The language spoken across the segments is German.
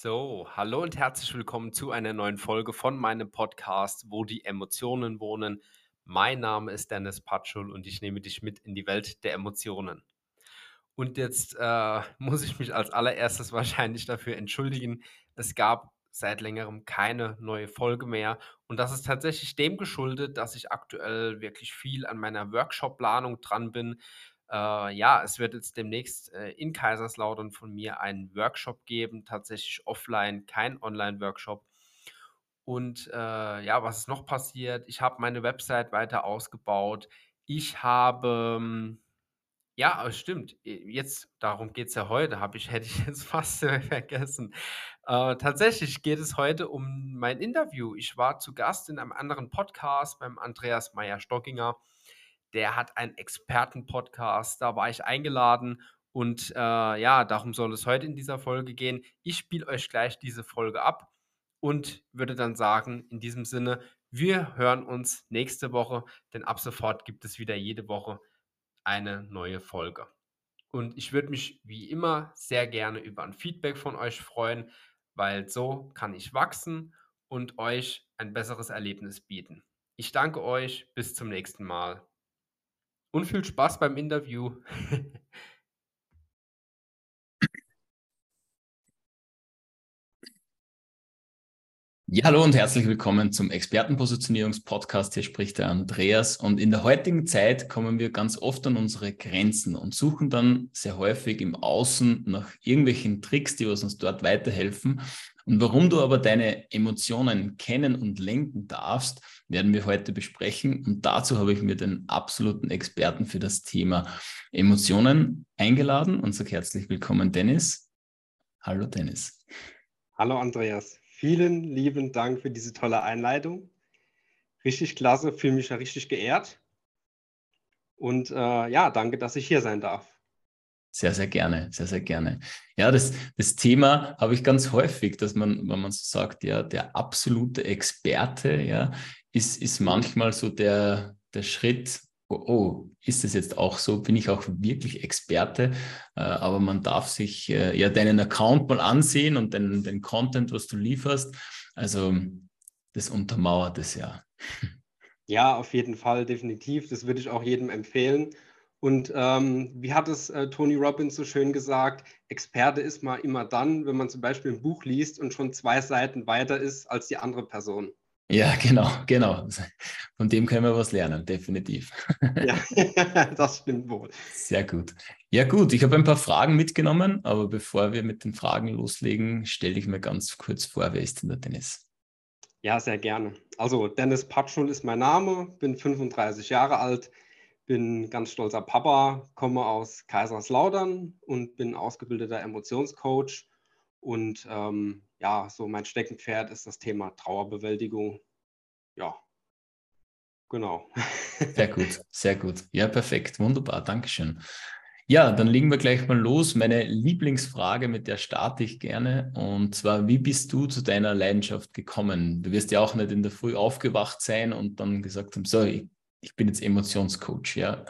So, hallo und herzlich willkommen zu einer neuen Folge von meinem Podcast, wo die Emotionen wohnen. Mein Name ist Dennis Patschul und ich nehme dich mit in die Welt der Emotionen. Und jetzt äh, muss ich mich als allererstes wahrscheinlich dafür entschuldigen. Es gab seit längerem keine neue Folge mehr. Und das ist tatsächlich dem geschuldet, dass ich aktuell wirklich viel an meiner Workshop-Planung dran bin. Äh, ja, es wird jetzt demnächst äh, in Kaiserslautern von mir einen Workshop geben, tatsächlich offline, kein Online-Workshop. Und äh, ja, was ist noch passiert? Ich habe meine Website weiter ausgebaut. Ich habe hm, ja, äh, stimmt. Jetzt, darum geht es ja heute, habe ich, hätte ich jetzt fast vergessen. Äh, tatsächlich geht es heute um mein Interview. Ich war zu Gast in einem anderen Podcast beim Andreas Meyer-Stockinger. Der hat einen Experten-Podcast, da war ich eingeladen und äh, ja, darum soll es heute in dieser Folge gehen. Ich spiele euch gleich diese Folge ab und würde dann sagen, in diesem Sinne, wir hören uns nächste Woche, denn ab sofort gibt es wieder jede Woche eine neue Folge. Und ich würde mich wie immer sehr gerne über ein Feedback von euch freuen, weil so kann ich wachsen und euch ein besseres Erlebnis bieten. Ich danke euch, bis zum nächsten Mal und viel Spaß beim Interview. Ja, hallo und herzlich willkommen zum Expertenpositionierungspodcast. Hier spricht der Andreas. Und in der heutigen Zeit kommen wir ganz oft an unsere Grenzen und suchen dann sehr häufig im Außen nach irgendwelchen Tricks, die uns dort weiterhelfen. Und warum du aber deine Emotionen kennen und lenken darfst, werden wir heute besprechen. Und dazu habe ich mir den absoluten Experten für das Thema Emotionen eingeladen und sage herzlich willkommen, Dennis. Hallo, Dennis. Hallo, Andreas. Vielen lieben Dank für diese tolle Einleitung. Richtig klasse, fühle mich ja richtig geehrt. Und äh, ja, danke, dass ich hier sein darf. Sehr, sehr gerne, sehr, sehr gerne. Ja, das, das Thema habe ich ganz häufig, dass man, wenn man so sagt, ja, der absolute Experte, ja, ist, ist manchmal so der, der Schritt, oh, oh, ist das jetzt auch so? Bin ich auch wirklich Experte? Äh, aber man darf sich äh, ja deinen Account mal ansehen und den, den Content, was du lieferst. Also das untermauert es ja. Ja, auf jeden Fall, definitiv. Das würde ich auch jedem empfehlen. Und ähm, wie hat es äh, Tony Robbins so schön gesagt, Experte ist man immer dann, wenn man zum Beispiel ein Buch liest und schon zwei Seiten weiter ist als die andere Person. Ja, genau, genau. Von dem können wir was lernen, definitiv. Ja, das stimmt wohl. Sehr gut. Ja, gut, ich habe ein paar Fragen mitgenommen, aber bevor wir mit den Fragen loslegen, stelle ich mir ganz kurz vor, wer ist denn der Dennis? Ja, sehr gerne. Also, Dennis Patschul ist mein Name, bin 35 Jahre alt, bin ganz stolzer Papa, komme aus Kaiserslautern und bin ausgebildeter Emotionscoach und ähm, ja, so mein Steckenpferd ist das Thema Trauerbewältigung. Ja, genau. Sehr gut, sehr gut. Ja, perfekt, wunderbar, Dankeschön. Ja, dann legen wir gleich mal los. Meine Lieblingsfrage, mit der starte ich gerne. Und zwar, wie bist du zu deiner Leidenschaft gekommen? Du wirst ja auch nicht in der Früh aufgewacht sein und dann gesagt haben, so, ich, ich bin jetzt Emotionscoach, ja.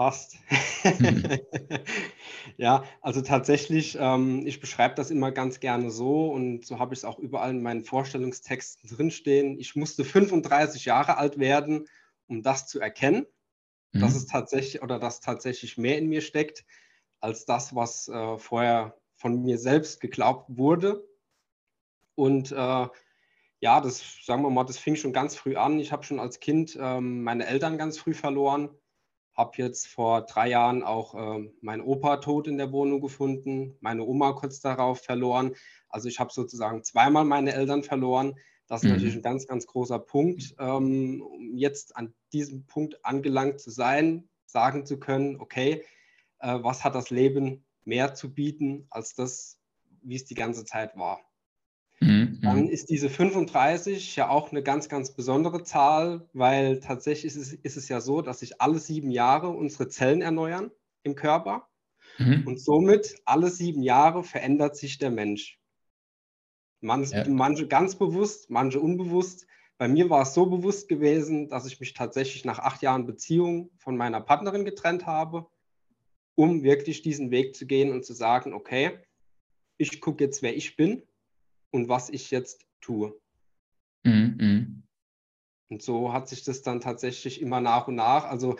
Passt. Mhm. ja, also tatsächlich, ähm, ich beschreibe das immer ganz gerne so und so habe ich es auch überall in meinen Vorstellungstexten drinstehen. Ich musste 35 Jahre alt werden, um das zu erkennen, mhm. dass es tatsächlich oder dass tatsächlich mehr in mir steckt, als das, was äh, vorher von mir selbst geglaubt wurde. Und äh, ja, das, sagen wir mal, das fing schon ganz früh an. Ich habe schon als Kind ähm, meine Eltern ganz früh verloren habe jetzt vor drei Jahren auch äh, meinen Opa tot in der Wohnung gefunden, meine Oma kurz darauf verloren. Also ich habe sozusagen zweimal meine Eltern verloren. Das ist mhm. natürlich ein ganz, ganz großer Punkt. Ähm, um jetzt an diesem Punkt angelangt zu sein, sagen zu können, okay, äh, was hat das Leben mehr zu bieten als das, wie es die ganze Zeit war. Mhm. Dann ist diese 35 ja auch eine ganz, ganz besondere Zahl, weil tatsächlich ist es, ist es ja so, dass sich alle sieben Jahre unsere Zellen erneuern im Körper. Mhm. Und somit alle sieben Jahre verändert sich der Mensch. Man, ja. Manche ganz bewusst, manche unbewusst. Bei mir war es so bewusst gewesen, dass ich mich tatsächlich nach acht Jahren Beziehung von meiner Partnerin getrennt habe, um wirklich diesen Weg zu gehen und zu sagen, okay, ich gucke jetzt, wer ich bin und was ich jetzt tue. Mhm. mhm. Und so hat sich das dann tatsächlich immer nach und nach, also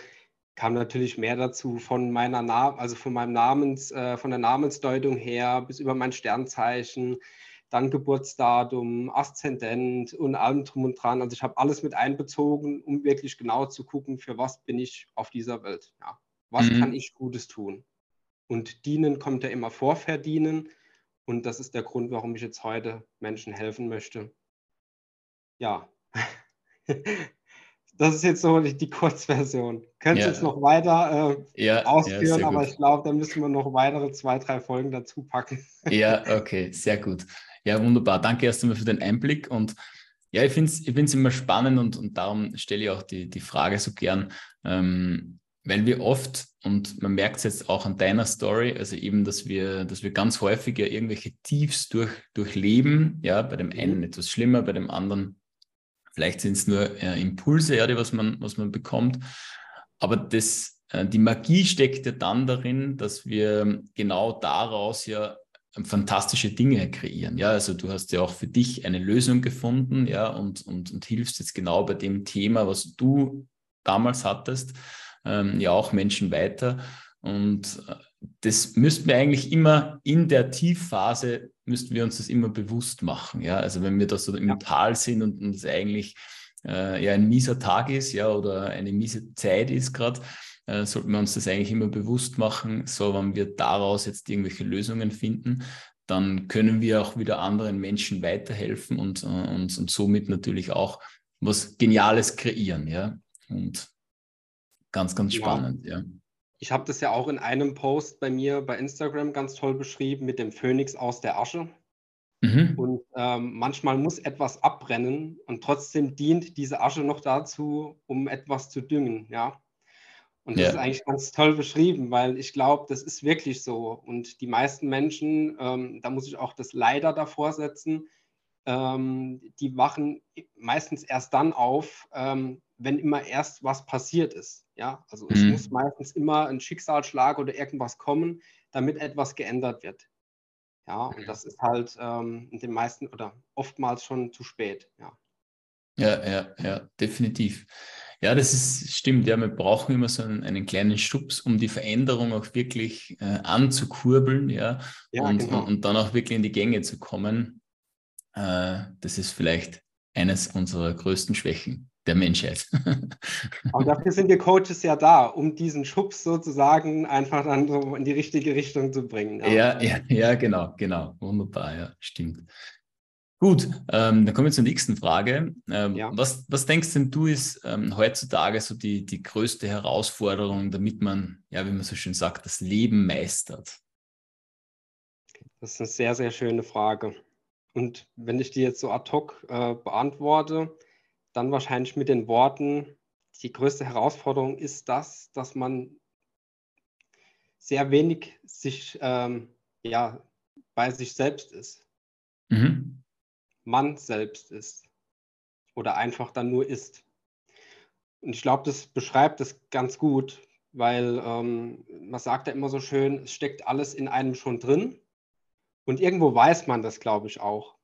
kam natürlich mehr dazu von meiner Na also von meinem Namens, äh, von der Namensdeutung her bis über mein Sternzeichen, dann Geburtsdatum, Aszendent und allem drum und dran. Also ich habe alles mit einbezogen, um wirklich genau zu gucken, für was bin ich auf dieser Welt. Ja. Was mhm. kann ich Gutes tun? Und dienen kommt ja immer vor verdienen. Und das ist der Grund, warum ich jetzt heute Menschen helfen möchte. Ja. das ist jetzt so die, Kurzversion. Könntest ja. jetzt noch weiter äh, ja, ausführen, ja, aber ich glaube, da müssen wir noch weitere zwei, drei Folgen dazu packen. ja, okay, sehr gut. Ja, wunderbar. Danke erst einmal für den Einblick. Und ja, ich finde es ich immer spannend und, und darum stelle ich auch die, die Frage so gern, ähm, weil wir oft, und man merkt es jetzt auch an deiner Story, also eben, dass wir, dass wir ganz häufig ja irgendwelche Tiefs durch, durchleben, ja, bei dem mhm. einen etwas schlimmer, bei dem anderen vielleicht sind es nur äh, Impulse, ja, die was man, was man bekommt. Aber das, äh, die Magie steckt ja dann darin, dass wir genau daraus ja fantastische Dinge kreieren. Ja, also du hast ja auch für dich eine Lösung gefunden, ja, und, und, und hilfst jetzt genau bei dem Thema, was du damals hattest, ähm, ja auch Menschen weiter. Und äh, das müssten wir eigentlich immer in der Tiefphase, müssten wir uns das immer bewusst machen. Ja, also wenn wir da so im ja. Tal sind und es eigentlich äh, ja ein mieser Tag ist, ja, oder eine miese Zeit ist gerade, äh, sollten wir uns das eigentlich immer bewusst machen. So, wenn wir daraus jetzt irgendwelche Lösungen finden, dann können wir auch wieder anderen Menschen weiterhelfen und, äh, und, und somit natürlich auch was Geniales kreieren, ja. Und ganz, ganz spannend, ja. ja. Ich habe das ja auch in einem Post bei mir bei Instagram ganz toll beschrieben mit dem Phönix aus der Asche. Mhm. Und ähm, manchmal muss etwas abbrennen und trotzdem dient diese Asche noch dazu, um etwas zu düngen, ja. Und das ja. ist eigentlich ganz toll beschrieben, weil ich glaube, das ist wirklich so. Und die meisten Menschen, ähm, da muss ich auch das Leider davor setzen, die wachen meistens erst dann auf, ähm, wenn immer erst was passiert ist. Ja, also mhm. es muss meistens immer ein Schicksalsschlag oder irgendwas kommen, damit etwas geändert wird. Ja, und das ist halt ähm, in den meisten oder oftmals schon zu spät. Ja. Ja, ja, ja, definitiv. Ja, das ist, stimmt. Ja, wir brauchen immer so einen, einen kleinen Schubs, um die Veränderung auch wirklich äh, anzukurbeln, ja, ja und, genau. und, dann auch wirklich in die Gänge zu kommen. Äh, das ist vielleicht eines unserer größten Schwächen der Menschheit. Aber dafür sind wir Coaches ja da, um diesen Schubs sozusagen einfach dann so in die richtige Richtung zu bringen. Ja, ja, ja, ja genau, genau. Wunderbar, ja, stimmt. Gut, ähm, dann kommen wir zur nächsten Frage. Ähm, ja. was, was denkst denn du ist ähm, heutzutage so die, die größte Herausforderung, damit man, ja, wie man so schön sagt, das Leben meistert? Das ist eine sehr, sehr schöne Frage. Und wenn ich die jetzt so ad hoc äh, beantworte, dann wahrscheinlich mit den Worten, die größte Herausforderung ist das, dass man sehr wenig sich ähm, ja, bei sich selbst ist. Mhm. Man selbst ist. Oder einfach dann nur ist. Und ich glaube, das beschreibt es ganz gut, weil ähm, man sagt ja immer so schön, es steckt alles in einem schon drin. Und irgendwo weiß man das, glaube ich, auch.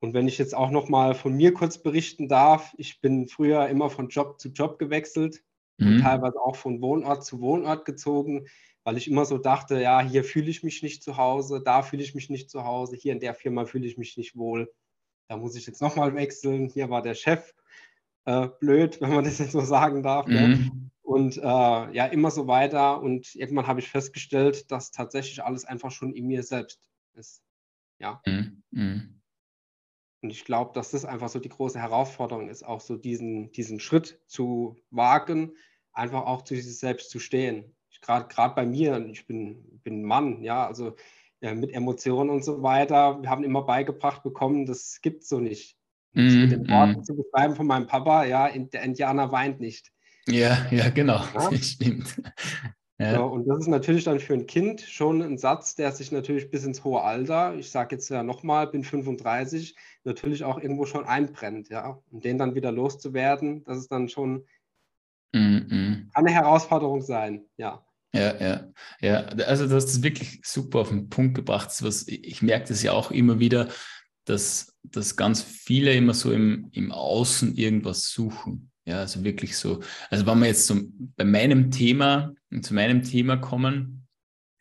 Und wenn ich jetzt auch noch mal von mir kurz berichten darf, ich bin früher immer von Job zu Job gewechselt mhm. und teilweise auch von Wohnort zu Wohnort gezogen, weil ich immer so dachte, ja, hier fühle ich mich nicht zu Hause, da fühle ich mich nicht zu Hause, hier in der Firma fühle ich mich nicht wohl. Da muss ich jetzt noch mal wechseln. Hier war der Chef äh, blöd, wenn man das jetzt so sagen darf. Ne? Mhm. Ne? Und äh, ja, immer so weiter. Und irgendwann habe ich festgestellt, dass tatsächlich alles einfach schon in mir selbst ist. Ja. Mhm. Mhm. Und ich glaube, dass das einfach so die große Herausforderung ist, auch so diesen, diesen Schritt zu wagen, einfach auch zu sich selbst zu stehen. Gerade bei mir, ich bin, bin Mann, ja, also ja, mit Emotionen und so weiter. Wir haben immer beigebracht bekommen, das gibt es so nicht. Mm, mit den Worten mm. zu beschreiben von meinem Papa, ja, der Indianer weint nicht. Ja, ja, genau, ja? stimmt. Ja. ja. und das ist natürlich dann für ein Kind schon ein Satz, der sich natürlich bis ins hohe Alter, ich sage jetzt ja nochmal, bin 35, natürlich auch irgendwo schon einbrennt, ja. Und den dann wieder loszuwerden, das ist dann schon mm -mm. eine Herausforderung sein, ja. Ja, ja, ja. Also du hast es wirklich super auf den Punkt gebracht. Was, ich merke das ja auch immer wieder, dass, dass ganz viele immer so im, im Außen irgendwas suchen. Ja, also wirklich so. Also wenn wir jetzt so bei meinem Thema, zu meinem Thema kommen,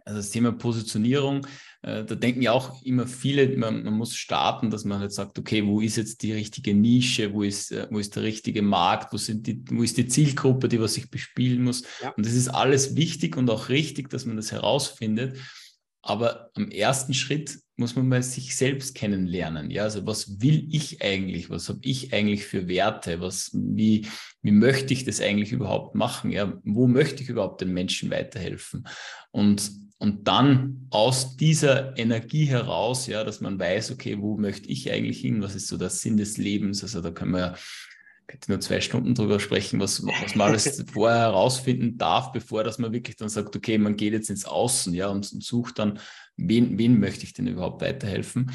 also das Thema Positionierung, äh, da denken ja auch immer viele, man, man, muss starten, dass man halt sagt, okay, wo ist jetzt die richtige Nische, wo ist, äh, wo ist der richtige Markt, wo, sind die, wo ist die Zielgruppe, die was ich bespielen muss. Ja. Und das ist alles wichtig und auch richtig, dass man das herausfindet. Aber am ersten Schritt muss man mal sich selbst kennenlernen. Ja, also was will ich eigentlich? Was habe ich eigentlich für Werte? Was, wie, wie möchte ich das eigentlich überhaupt machen? Ja, wo möchte ich überhaupt den Menschen weiterhelfen? Und, und dann aus dieser Energie heraus, ja, dass man weiß, okay, wo möchte ich eigentlich hin? Was ist so der Sinn des Lebens? Also da können wir könnte nur zwei Stunden drüber sprechen, was, was man alles vorher herausfinden darf, bevor dass man wirklich dann sagt, okay, man geht jetzt ins Außen, ja, und, und sucht dann, wen, wen möchte ich denn überhaupt weiterhelfen?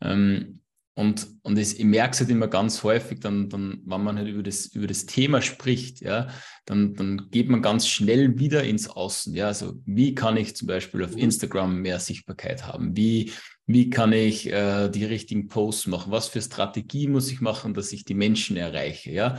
Ähm, und, und ich, ich merke es halt immer ganz häufig, dann, dann, wenn man halt über das, über das Thema spricht, ja, dann, dann geht man ganz schnell wieder ins Außen. Ja, also wie kann ich zum Beispiel auf mhm. Instagram mehr Sichtbarkeit haben? Wie, wie kann ich äh, die richtigen Posts machen? Was für Strategie muss ich machen, dass ich die Menschen erreiche? Ja,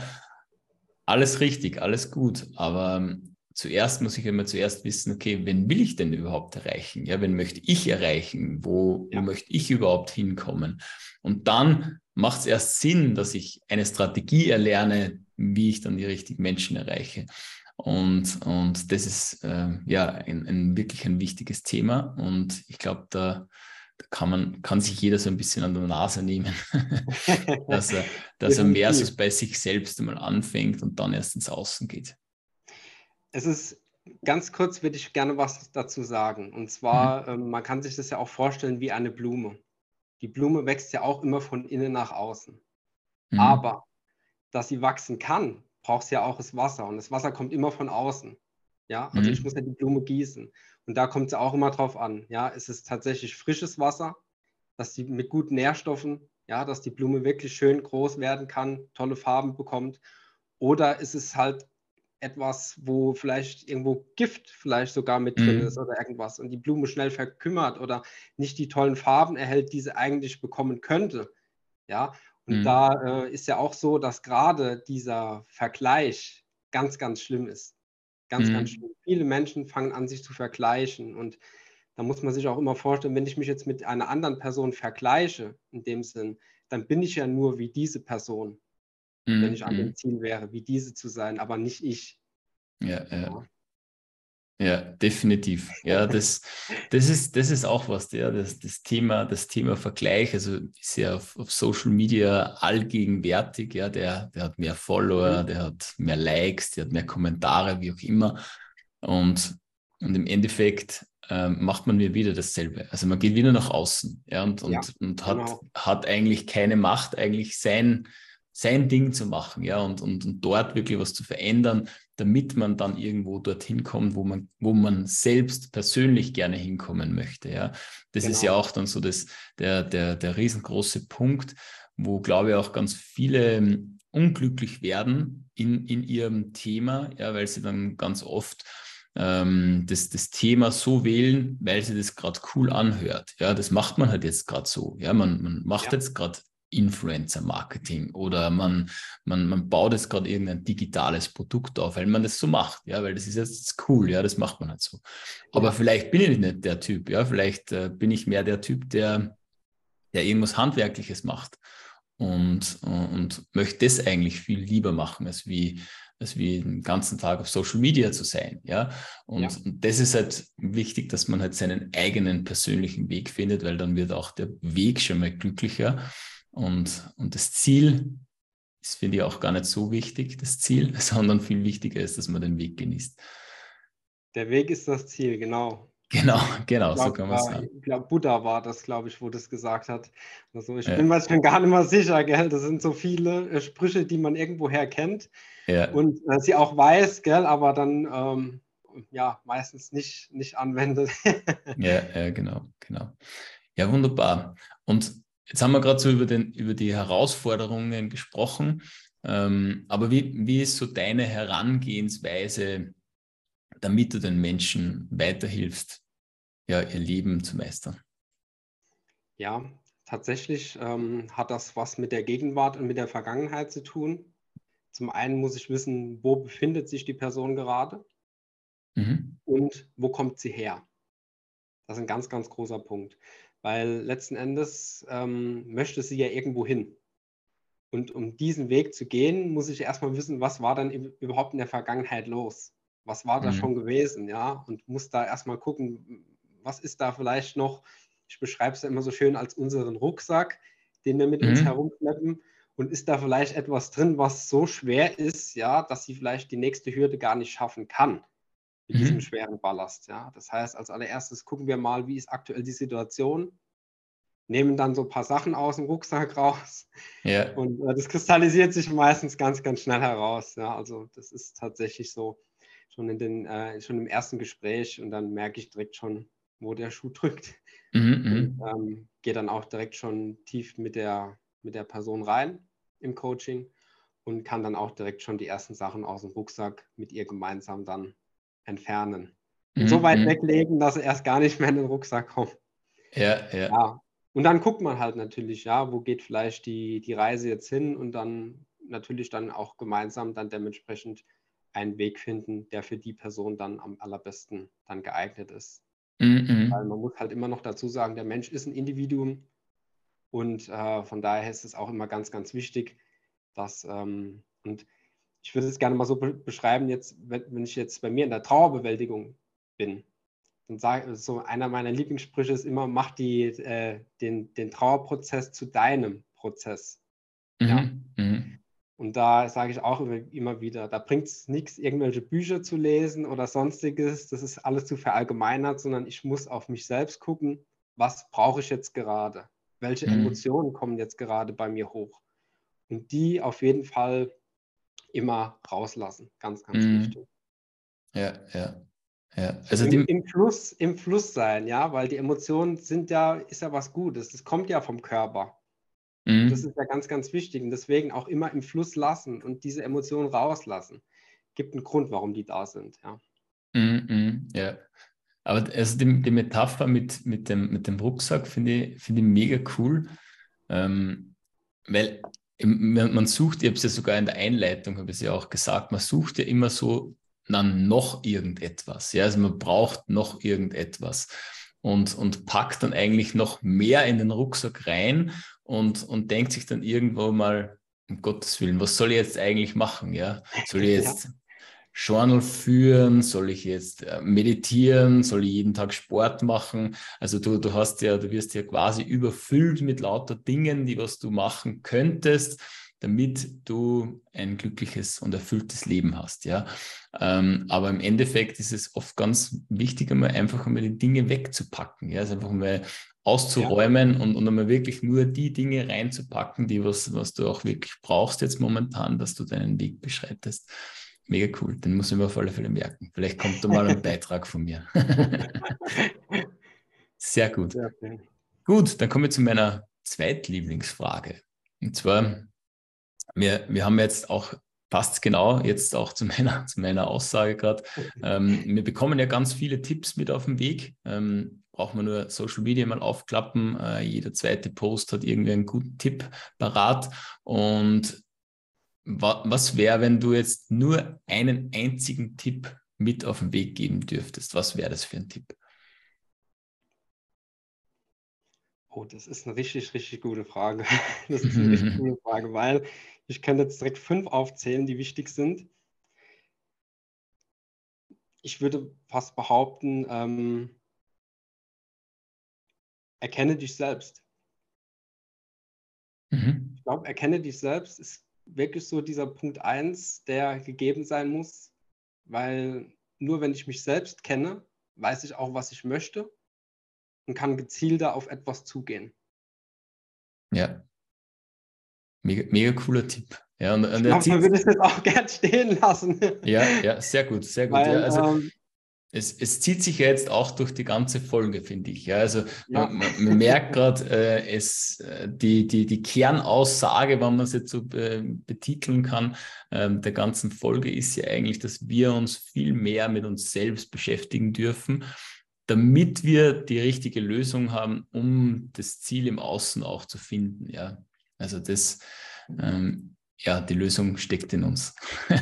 alles richtig, alles gut, aber ähm, zuerst muss ich immer zuerst wissen, okay, wen will ich denn überhaupt erreichen? Ja, wen möchte ich erreichen? Wo, ja. wo möchte ich überhaupt hinkommen? Und dann macht es erst Sinn, dass ich eine Strategie erlerne, wie ich dann die richtigen Menschen erreiche. Und, und das ist äh, ja ein, ein, wirklich ein wichtiges Thema. Und ich glaube, da, da, kann man, kann sich jeder so ein bisschen an der Nase nehmen, dass er, dass er mehr so bei sich selbst einmal anfängt und dann erst ins Außen geht es ist ganz kurz, würde ich gerne was dazu sagen. Und zwar, mhm. ähm, man kann sich das ja auch vorstellen wie eine Blume. Die Blume wächst ja auch immer von innen nach außen. Mhm. Aber dass sie wachsen kann, braucht sie ja auch das Wasser. Und das Wasser kommt immer von außen. Ja, also mhm. ich muss ja die Blume gießen. Und da kommt es ja auch immer drauf an. Ja, ist es tatsächlich frisches Wasser, dass sie mit guten Nährstoffen, ja, dass die Blume wirklich schön groß werden kann, tolle Farben bekommt. Oder ist es halt etwas, wo vielleicht irgendwo Gift vielleicht sogar mit drin mhm. ist oder irgendwas und die Blume schnell verkümmert oder nicht die tollen Farben erhält, die sie eigentlich bekommen könnte. Ja, und mhm. da äh, ist ja auch so, dass gerade dieser Vergleich ganz, ganz schlimm ist. Ganz, mhm. ganz schlimm. Viele Menschen fangen an, sich zu vergleichen und da muss man sich auch immer vorstellen, wenn ich mich jetzt mit einer anderen Person vergleiche, in dem Sinn, dann bin ich ja nur wie diese Person mhm. wenn ich an dem mhm. Ziel wäre, wie diese zu sein, aber nicht ich. Ja, ja. Ja, definitiv. Ja, das, das, ist, das ist auch was, ja, das, das, Thema, das Thema Vergleich, also ist ja auf, auf Social Media allgegenwärtig, ja, der, der hat mehr Follower, mhm. der hat mehr Likes, der hat mehr Kommentare, wie auch immer. Und, und im Endeffekt ähm, macht man wieder dasselbe. Also man geht wieder nach außen, ja, und, und, ja, und hat, genau. hat eigentlich keine Macht, eigentlich sein, sein Ding zu machen, ja, und, und, und dort wirklich was zu verändern, damit man dann irgendwo dorthin kommt, wo man, wo man selbst persönlich gerne hinkommen möchte, ja. Das genau. ist ja genau. auch dann so das, der, der, der riesengroße Punkt, wo, glaube ich, auch ganz viele ähm, unglücklich werden in, in ihrem Thema, ja, weil sie dann ganz oft ähm, das, das Thema so wählen, weil sie das gerade cool anhört. Ja, das macht man halt jetzt gerade so. Ja, man, man macht ja. jetzt gerade Influencer-Marketing oder man, man, man baut jetzt gerade irgendein digitales Produkt auf, weil man das so macht, ja, weil das ist jetzt cool, ja, das macht man halt so. Aber ja. vielleicht bin ich nicht der Typ, ja, vielleicht äh, bin ich mehr der Typ, der, der irgendwas Handwerkliches macht und, und möchte das eigentlich viel lieber machen, als wie, als wie den ganzen Tag auf Social Media zu sein, ja. Und, ja. und das ist halt wichtig, dass man halt seinen eigenen persönlichen Weg findet, weil dann wird auch der Weg schon mal glücklicher und, und das Ziel ist, finde ich, auch gar nicht so wichtig, das Ziel, sondern viel wichtiger ist, dass man den Weg genießt. Der Weg ist das Ziel, genau. Genau, genau, glaub, so kann man sagen. Ich glaube, Buddha war das, glaube ich, wo das gesagt hat. Also ich ja. bin mir schon gar nicht mehr sicher, gell? Das sind so viele äh, Sprüche, die man irgendwoher kennt ja. und äh, sie auch weiß, gell? aber dann ähm, ja meistens nicht, nicht anwendet. ja, ja, genau, genau. Ja, wunderbar. Und Jetzt haben wir gerade so über, den, über die Herausforderungen gesprochen. Ähm, aber wie, wie ist so deine Herangehensweise damit du den Menschen weiterhilfst, ja, ihr Leben zu meistern? Ja, tatsächlich ähm, hat das was mit der Gegenwart und mit der Vergangenheit zu tun. Zum einen muss ich wissen, wo befindet sich die Person gerade mhm. und wo kommt sie her. Das ist ein ganz, ganz großer Punkt, weil letzten Endes ähm, möchte sie ja irgendwo hin. Und um diesen Weg zu gehen, muss ich erstmal wissen, was war dann überhaupt in der Vergangenheit los? Was war da mhm. schon gewesen? Ja, und muss da erstmal gucken, was ist da vielleicht noch? Ich beschreibe es ja immer so schön als unseren Rucksack, den wir mit mhm. uns herumschleppen und ist da vielleicht etwas drin, was so schwer ist, ja, dass sie vielleicht die nächste Hürde gar nicht schaffen kann mit mhm. diesem schweren Ballast. Ja. Das heißt, als allererstes gucken wir mal, wie ist aktuell die Situation, nehmen dann so ein paar Sachen aus dem Rucksack raus ja. und äh, das kristallisiert sich meistens ganz, ganz schnell heraus. Ja. Also das ist tatsächlich so schon in den, äh, schon im ersten Gespräch und dann merke ich direkt schon, wo der Schuh drückt. Mhm, und, mhm. ähm, gehe dann auch direkt schon tief mit der mit der Person rein im Coaching und kann dann auch direkt schon die ersten Sachen aus dem Rucksack mit ihr gemeinsam dann entfernen. Mhm. So weit mhm. weglegen, dass er erst gar nicht mehr in den Rucksack kommt. Ja, ja, ja. Und dann guckt man halt natürlich, ja, wo geht vielleicht die, die Reise jetzt hin und dann natürlich dann auch gemeinsam dann dementsprechend einen Weg finden, der für die Person dann am allerbesten dann geeignet ist. Mhm. Weil man muss halt immer noch dazu sagen, der Mensch ist ein Individuum und äh, von daher ist es auch immer ganz, ganz wichtig, dass, ähm, und ich würde es gerne mal so be beschreiben, jetzt, wenn, wenn, ich jetzt bei mir in der Trauerbewältigung bin, dann sage so einer meiner Lieblingssprüche ist immer, mach die, äh, den, den Trauerprozess zu deinem Prozess. Mhm. Ja? Mhm. Und da sage ich auch immer wieder, da bringt es nichts, irgendwelche Bücher zu lesen oder sonstiges. Das ist alles zu verallgemeinert, sondern ich muss auf mich selbst gucken, was brauche ich jetzt gerade? welche mhm. Emotionen kommen jetzt gerade bei mir hoch. Und die auf jeden Fall immer rauslassen. Ganz, ganz mhm. wichtig. Ja, ja. Ja, also Im, im, Fluss, im Fluss sein, ja, weil die Emotionen sind ja, ist ja was Gutes. Das kommt ja vom Körper. Mhm. Das ist ja ganz, ganz wichtig. Und deswegen auch immer im Fluss lassen und diese Emotionen rauslassen. Gibt einen Grund, warum die da sind, ja. Mhm, mhm ja. Aber also die, die Metapher mit, mit, dem, mit dem Rucksack finde ich, find ich mega cool, ähm, weil man sucht, ich habe es ja sogar in der Einleitung, habe ich es ja auch gesagt, man sucht ja immer so dann noch irgendetwas. Ja? Also man braucht noch irgendetwas und, und packt dann eigentlich noch mehr in den Rucksack rein und, und denkt sich dann irgendwo mal, um Gottes Willen, was soll ich jetzt eigentlich machen? Ja? Soll ich jetzt Journal führen? Soll ich jetzt äh, meditieren? Soll ich jeden Tag Sport machen? Also du, du hast ja, du wirst ja quasi überfüllt mit lauter Dingen, die was du machen könntest, damit du ein glückliches und erfülltes Leben hast, ja. Ähm, aber im Endeffekt ist es oft ganz wichtig, einmal einfach einmal die Dinge wegzupacken, ja, also einfach mal auszuräumen ja. und, und einmal wirklich nur die Dinge reinzupacken, die was, was du auch wirklich brauchst jetzt momentan, dass du deinen Weg beschreitest. Mega cool, den muss ich mir auf alle Fälle merken. Vielleicht kommt da mal ein Beitrag von mir. Sehr gut. Sehr gut, dann kommen wir zu meiner Zweitlieblingsfrage. Und zwar, wir, wir haben jetzt auch, passt genau jetzt auch zu meiner, zu meiner Aussage gerade. Ähm, wir bekommen ja ganz viele Tipps mit auf dem Weg. Ähm, braucht man nur Social Media mal aufklappen. Äh, jeder zweite Post hat irgendwie einen guten Tipp parat. Und was wäre, wenn du jetzt nur einen einzigen Tipp mit auf den Weg geben dürftest? Was wäre das für ein Tipp? Oh, das ist eine richtig, richtig gute Frage. Das ist eine richtig gute Frage, weil ich kann jetzt direkt fünf aufzählen, die wichtig sind. Ich würde fast behaupten, ähm, erkenne dich selbst. Mhm. Ich glaube, erkenne dich selbst ist wirklich so dieser Punkt 1, der gegeben sein muss, weil nur wenn ich mich selbst kenne, weiß ich auch, was ich möchte und kann gezielter auf etwas zugehen. Ja. Mega, mega cooler Tipp. Ja, und, und ich glaube, man würde es jetzt auch gern stehen lassen. Ja, ja, sehr gut, sehr gut. Weil, ja, also, ähm, es, es, zieht sich ja jetzt auch durch die ganze Folge, finde ich. Ja, also ja. Man, man, merkt gerade, äh, es, äh, die, die, die Kernaussage, wenn man es jetzt so äh, betiteln kann, äh, der ganzen Folge ist ja eigentlich, dass wir uns viel mehr mit uns selbst beschäftigen dürfen, damit wir die richtige Lösung haben, um das Ziel im Außen auch zu finden. Ja, also das, ähm, ja, die Lösung steckt in uns.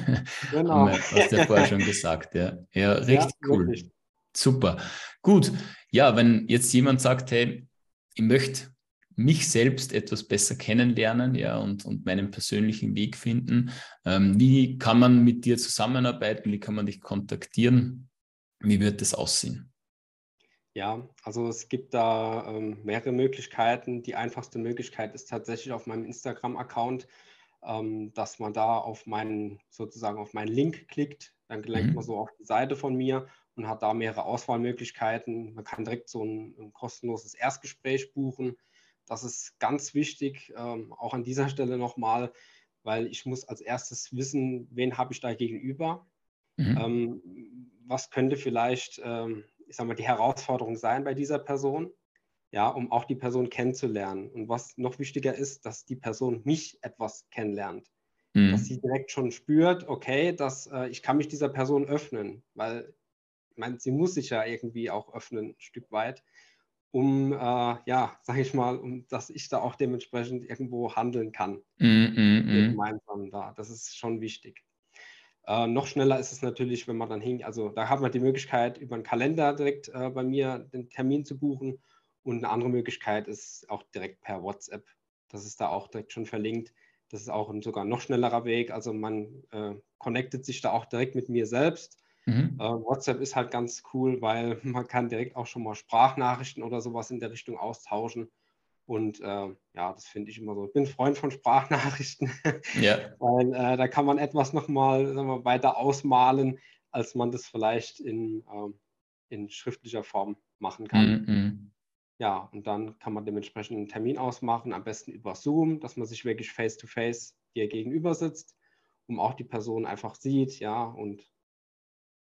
Genau. Hast du ja vorher schon gesagt. Ja, ja richtig ja, cool. Wirklich. Super. Gut. Ja, wenn jetzt jemand sagt, hey, ich möchte mich selbst etwas besser kennenlernen, ja, und, und meinen persönlichen Weg finden. Ähm, wie kann man mit dir zusammenarbeiten? Wie kann man dich kontaktieren? Wie wird das aussehen? Ja, also es gibt da ähm, mehrere Möglichkeiten. Die einfachste Möglichkeit ist tatsächlich auf meinem Instagram-Account dass man da auf meinen, sozusagen auf meinen Link klickt. Dann gelenkt mhm. man so auf die Seite von mir und hat da mehrere Auswahlmöglichkeiten. Man kann direkt so ein, ein kostenloses Erstgespräch buchen. Das ist ganz wichtig, ähm, auch an dieser Stelle nochmal, weil ich muss als erstes wissen, wen habe ich da gegenüber. Mhm. Ähm, was könnte vielleicht, ähm, ich sag mal, die Herausforderung sein bei dieser Person? Ja, um auch die Person kennenzulernen. Und was noch wichtiger ist, dass die Person mich etwas kennenlernt. Mhm. Dass sie direkt schon spürt, okay, dass äh, ich kann mich dieser Person öffnen, weil ich meine, sie muss sich ja irgendwie auch öffnen, ein Stück weit, um, äh, ja, sage ich mal, um, dass ich da auch dementsprechend irgendwo handeln kann. Mhm, mhm. gemeinsam da. Das ist schon wichtig. Äh, noch schneller ist es natürlich, wenn man dann hing, also da hat man die Möglichkeit, über einen Kalender direkt äh, bei mir den Termin zu buchen und eine andere Möglichkeit ist auch direkt per WhatsApp. Das ist da auch direkt schon verlinkt. Das ist auch ein sogar noch schnellerer Weg. Also man äh, connectet sich da auch direkt mit mir selbst. Mhm. Äh, WhatsApp ist halt ganz cool, weil man kann direkt auch schon mal Sprachnachrichten oder sowas in der Richtung austauschen. Und äh, ja, das finde ich immer so. Ich bin Freund von Sprachnachrichten, ja. weil äh, da kann man etwas nochmal weiter ausmalen, als man das vielleicht in, ähm, in schriftlicher Form machen kann. Mhm. Ja, und dann kann man dementsprechend einen Termin ausmachen, am besten über Zoom, dass man sich wirklich face-to-face dir gegenüber sitzt, um auch die Person einfach sieht, ja, und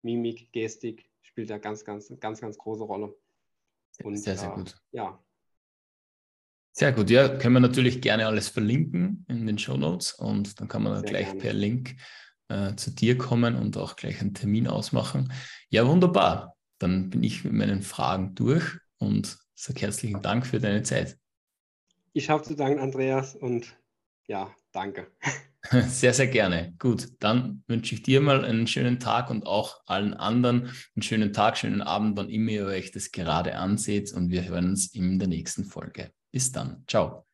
Mimik, Gestik spielt da ganz, ganz, ganz, ganz große Rolle. Und, sehr, sehr äh, gut. Ja. Sehr gut, ja, können wir natürlich gerne alles verlinken in den Show Notes und dann kann man dann gleich gerne. per Link äh, zu dir kommen und auch gleich einen Termin ausmachen. Ja, wunderbar. Dann bin ich mit meinen Fragen durch und Sag herzlichen Dank für deine Zeit. Ich habe zu danken, Andreas, und ja, danke. Sehr, sehr gerne. Gut, dann wünsche ich dir mal einen schönen Tag und auch allen anderen einen schönen Tag, schönen Abend, wann immer ihr euch das gerade anseht. Und wir hören uns in der nächsten Folge. Bis dann. Ciao.